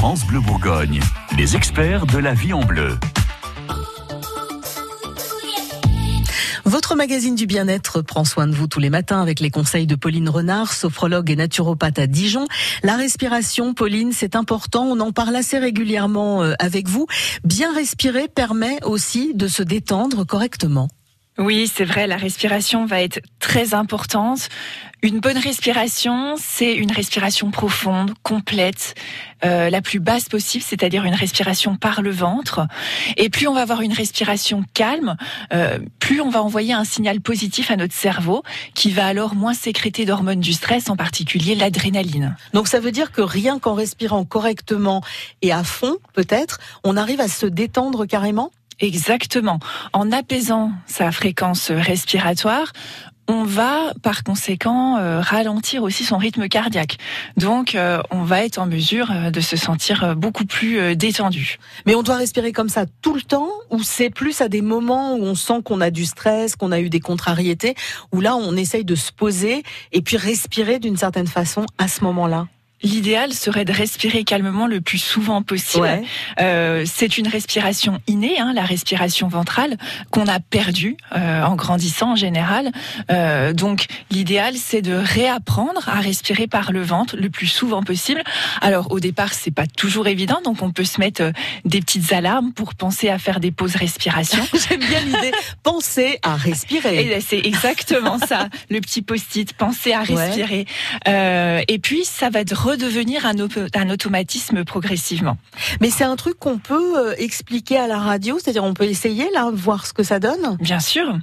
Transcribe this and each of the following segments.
France Bleu Bourgogne, les experts de la vie en bleu. Votre magazine du bien-être prend soin de vous tous les matins avec les conseils de Pauline Renard, sophrologue et naturopathe à Dijon. La respiration, Pauline, c'est important. On en parle assez régulièrement euh, avec vous. Bien respirer permet aussi de se détendre correctement. Oui, c'est vrai, la respiration va être très importante. Une bonne respiration, c'est une respiration profonde, complète, euh, la plus basse possible, c'est-à-dire une respiration par le ventre. Et plus on va avoir une respiration calme, euh, plus on va envoyer un signal positif à notre cerveau, qui va alors moins sécréter d'hormones du stress, en particulier l'adrénaline. Donc ça veut dire que rien qu'en respirant correctement et à fond, peut-être, on arrive à se détendre carrément? Exactement. En apaisant sa fréquence respiratoire, on va par conséquent euh, ralentir aussi son rythme cardiaque. Donc euh, on va être en mesure euh, de se sentir beaucoup plus détendu. Mais on doit respirer comme ça tout le temps ou c'est plus à des moments où on sent qu'on a du stress, qu'on a eu des contrariétés, où là on essaye de se poser et puis respirer d'une certaine façon à ce moment-là? L'idéal serait de respirer calmement le plus souvent possible. Euh, c'est une respiration innée, hein, la respiration ventrale, qu'on a perdue euh, en grandissant en général. Euh, donc l'idéal, c'est de réapprendre à respirer par le ventre le plus souvent possible. Alors au départ, c'est pas toujours évident, donc on peut se mettre euh, des petites alarmes pour penser à faire des pauses respiration. J'aime bien l'idée. penser à respirer. Ben, c'est exactement ça, le petit post-it. Penser à respirer. Euh, et puis ça va être redevenir un, un automatisme progressivement. Mais c'est un truc qu'on peut euh, expliquer à la radio, c'est-à-dire on peut essayer là, voir ce que ça donne Bien sûr.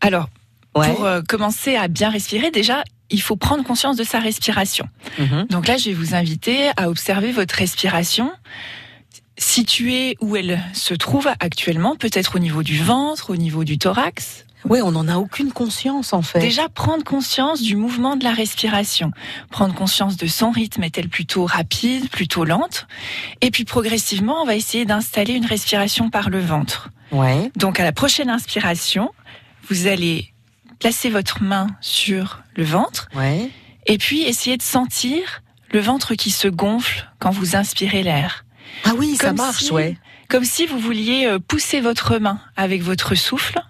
Alors, pour euh, commencer à bien respirer, déjà, il faut prendre conscience de sa respiration. Mhm. Donc là, je vais vous inviter à observer votre respiration située où elle se trouve actuellement, peut-être au niveau du ventre, au niveau du thorax, oui, on n'en a aucune conscience en fait. Déjà prendre conscience du mouvement de la respiration, prendre conscience de son rythme est-elle plutôt rapide, plutôt lente, et puis progressivement on va essayer d'installer une respiration par le ventre. Ouais. Donc à la prochaine inspiration, vous allez placer votre main sur le ventre, ouais. et puis essayer de sentir le ventre qui se gonfle quand vous inspirez l'air. Ah oui, ça marche, ouais. Comme si vous vouliez euh, pousser votre main avec votre souffle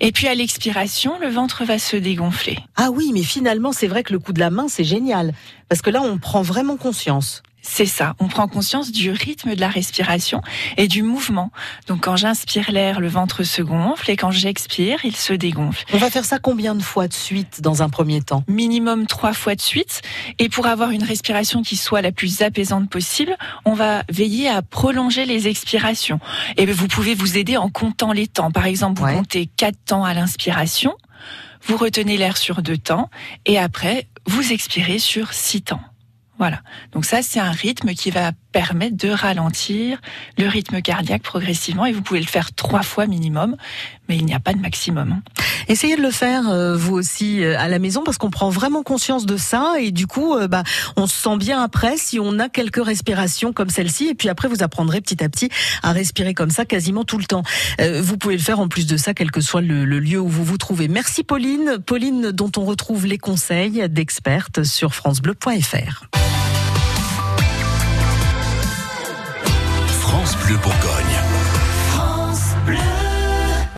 et puis à l'expiration, le ventre va se dégonfler. Ah oui, mais finalement, c'est vrai que le coup de la main, c'est génial. Parce que là, on prend vraiment conscience. C'est ça, on prend conscience du rythme de la respiration et du mouvement. Donc quand j'inspire l'air, le ventre se gonfle et quand j'expire, il se dégonfle. On va faire ça combien de fois de suite dans un premier temps? Minimum trois fois de suite. Et pour avoir une respiration qui soit la plus apaisante possible, on va veiller à prolonger les expirations. Et vous pouvez vous aider en comptant les temps. Par exemple, vous comptez quatre temps à l'inspiration, vous retenez l'air sur deux temps et après, vous expirez sur six temps. Voilà. Donc ça, c'est un rythme qui va permettre de ralentir le rythme cardiaque progressivement et vous pouvez le faire trois fois minimum, mais il n'y a pas de maximum. Hein. Essayez de le faire euh, vous aussi euh, à la maison parce qu'on prend vraiment conscience de ça et du coup, euh, bah, on se sent bien après si on a quelques respirations comme celle-ci et puis après vous apprendrez petit à petit à respirer comme ça quasiment tout le temps. vous pouvez le faire en plus de ça, quel que soit le, le lieu où vous vous trouvez. Merci Pauline, Pauline dont on retrouve les conseils d'expertes sur francebleu.fr.